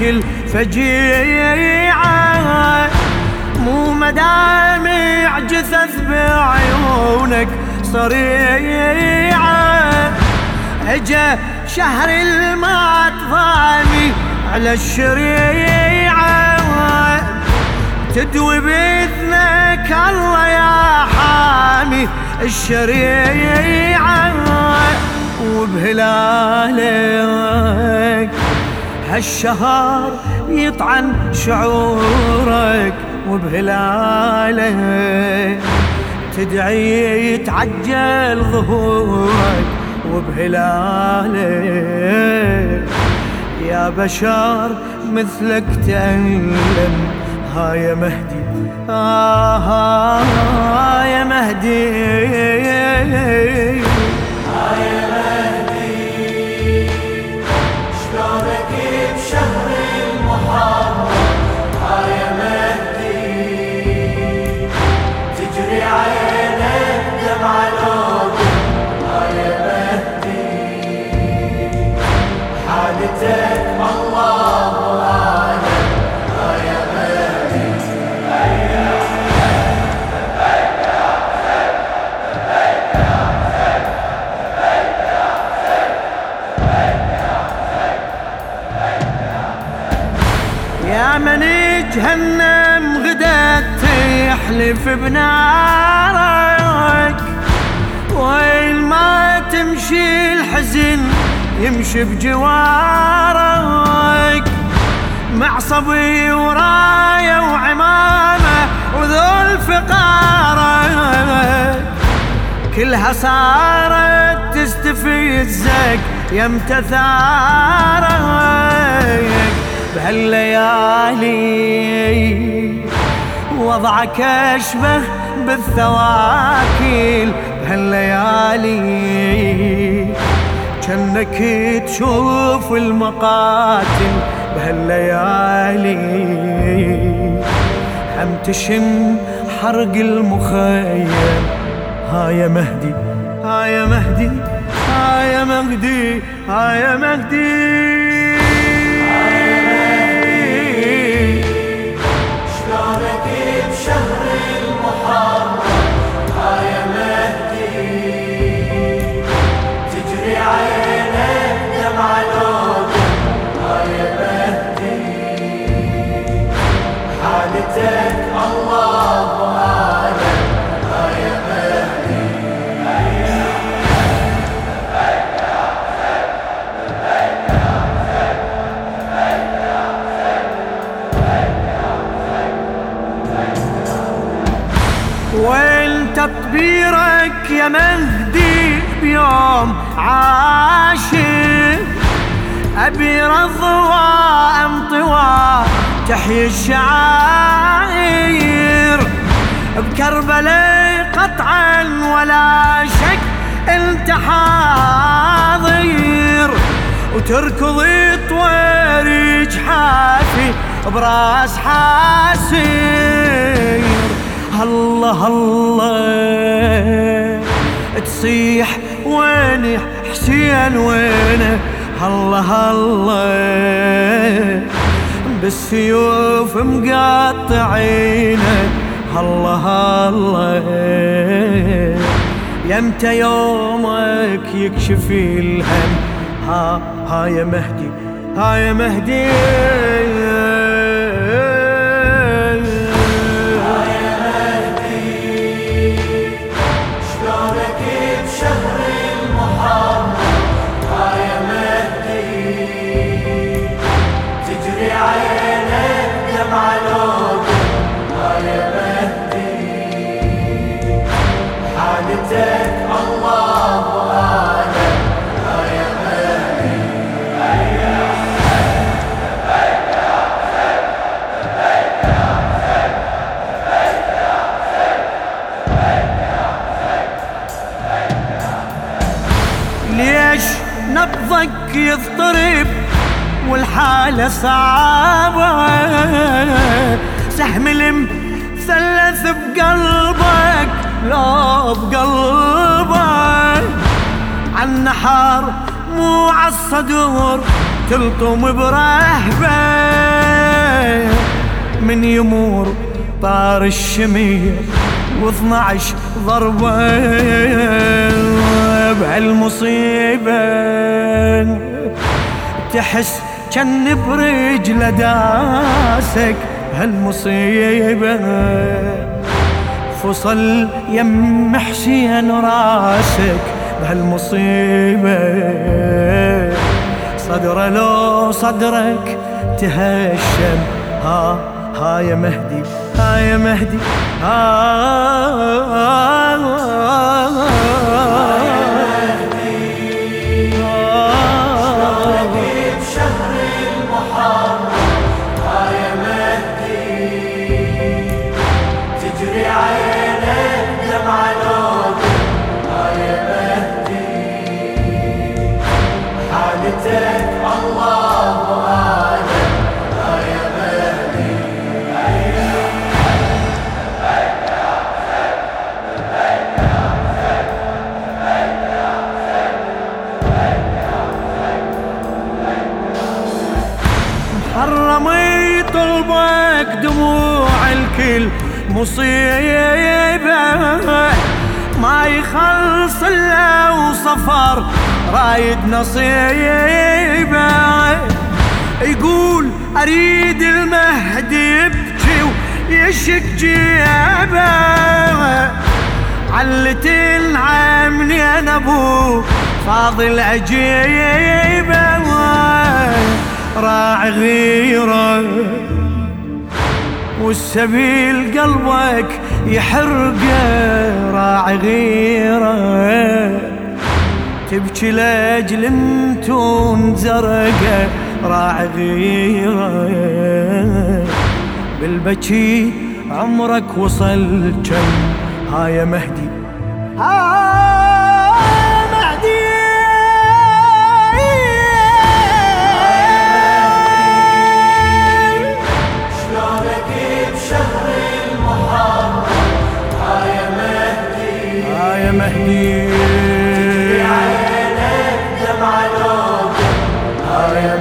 كل فجيعة. مو مدامع جثث بعيونك صريعة. أجا شهر المات ضامي على الشريعة. تدوي بإذنك الله يا حامي الشريعة. وبهلالك هالشهر يطعن شعورك وبهلالك. تدعي يتعجل ظهورك وبهلالك. يا بشر مثلك تألم. ها يا مهدي. آه يا مهدي. جهنم غدت يحلف بنارك. وين ما تمشي الحزن يمشي بجوارك. مع صبي وراية وعمامة وذول فقارك. كلها صارت تستفزك يمتى ثارك بهالليالي وضعك أشبه بالثواكيل بهالليالي كأنك تشوف المقاتل بهالليالي هم تشم حرق المخيم. ها يا مهدي ها يا مهدي ها يا مهدي ها يا مهدي. وين تطبيرك يا مهدي بيوم عاشر أبي رضوى انطوى تحيي الشعائر؟ بكربلاء قطعا ولا شك أنت حاضر. وتركض طوير جحافي براس حاسير. الله الله تصيح وين حسين وين الله الله بالسيوف مقطعينه الله الله يمتى يومك يكشف الهم. ها ها يا مهدي ها يا مهدي. والحالة صعبة سهم المثلث بقلبك لو بقلبك. عالنحر مو عالصدور تلطم برهبة. من يمور طار الشمير واثنعش ضربة بهالمصيبة. تحس كان برجل داسك هالمصيبة. فصل يم حسين راسك بهالمصيبة. صدر لو صدرك تهشم. ها ها يا مهدي ها يا مهدي ها, ها, ها, ها. حرمي طلبك دموع الكل مصيبة ما يخلص إلا وصفر. رايد نصيبة. يقول أريد المهدي يبكي ويشك جيبه. علت العمني أنا أبو فاضل عجيبه راع غيره والسبيل قلبك يحرقه. راع غيره تبكي لأجل انتون زرقه راع غيره بالبكي عمرك وصل كم ها يا مهدي. ها Hare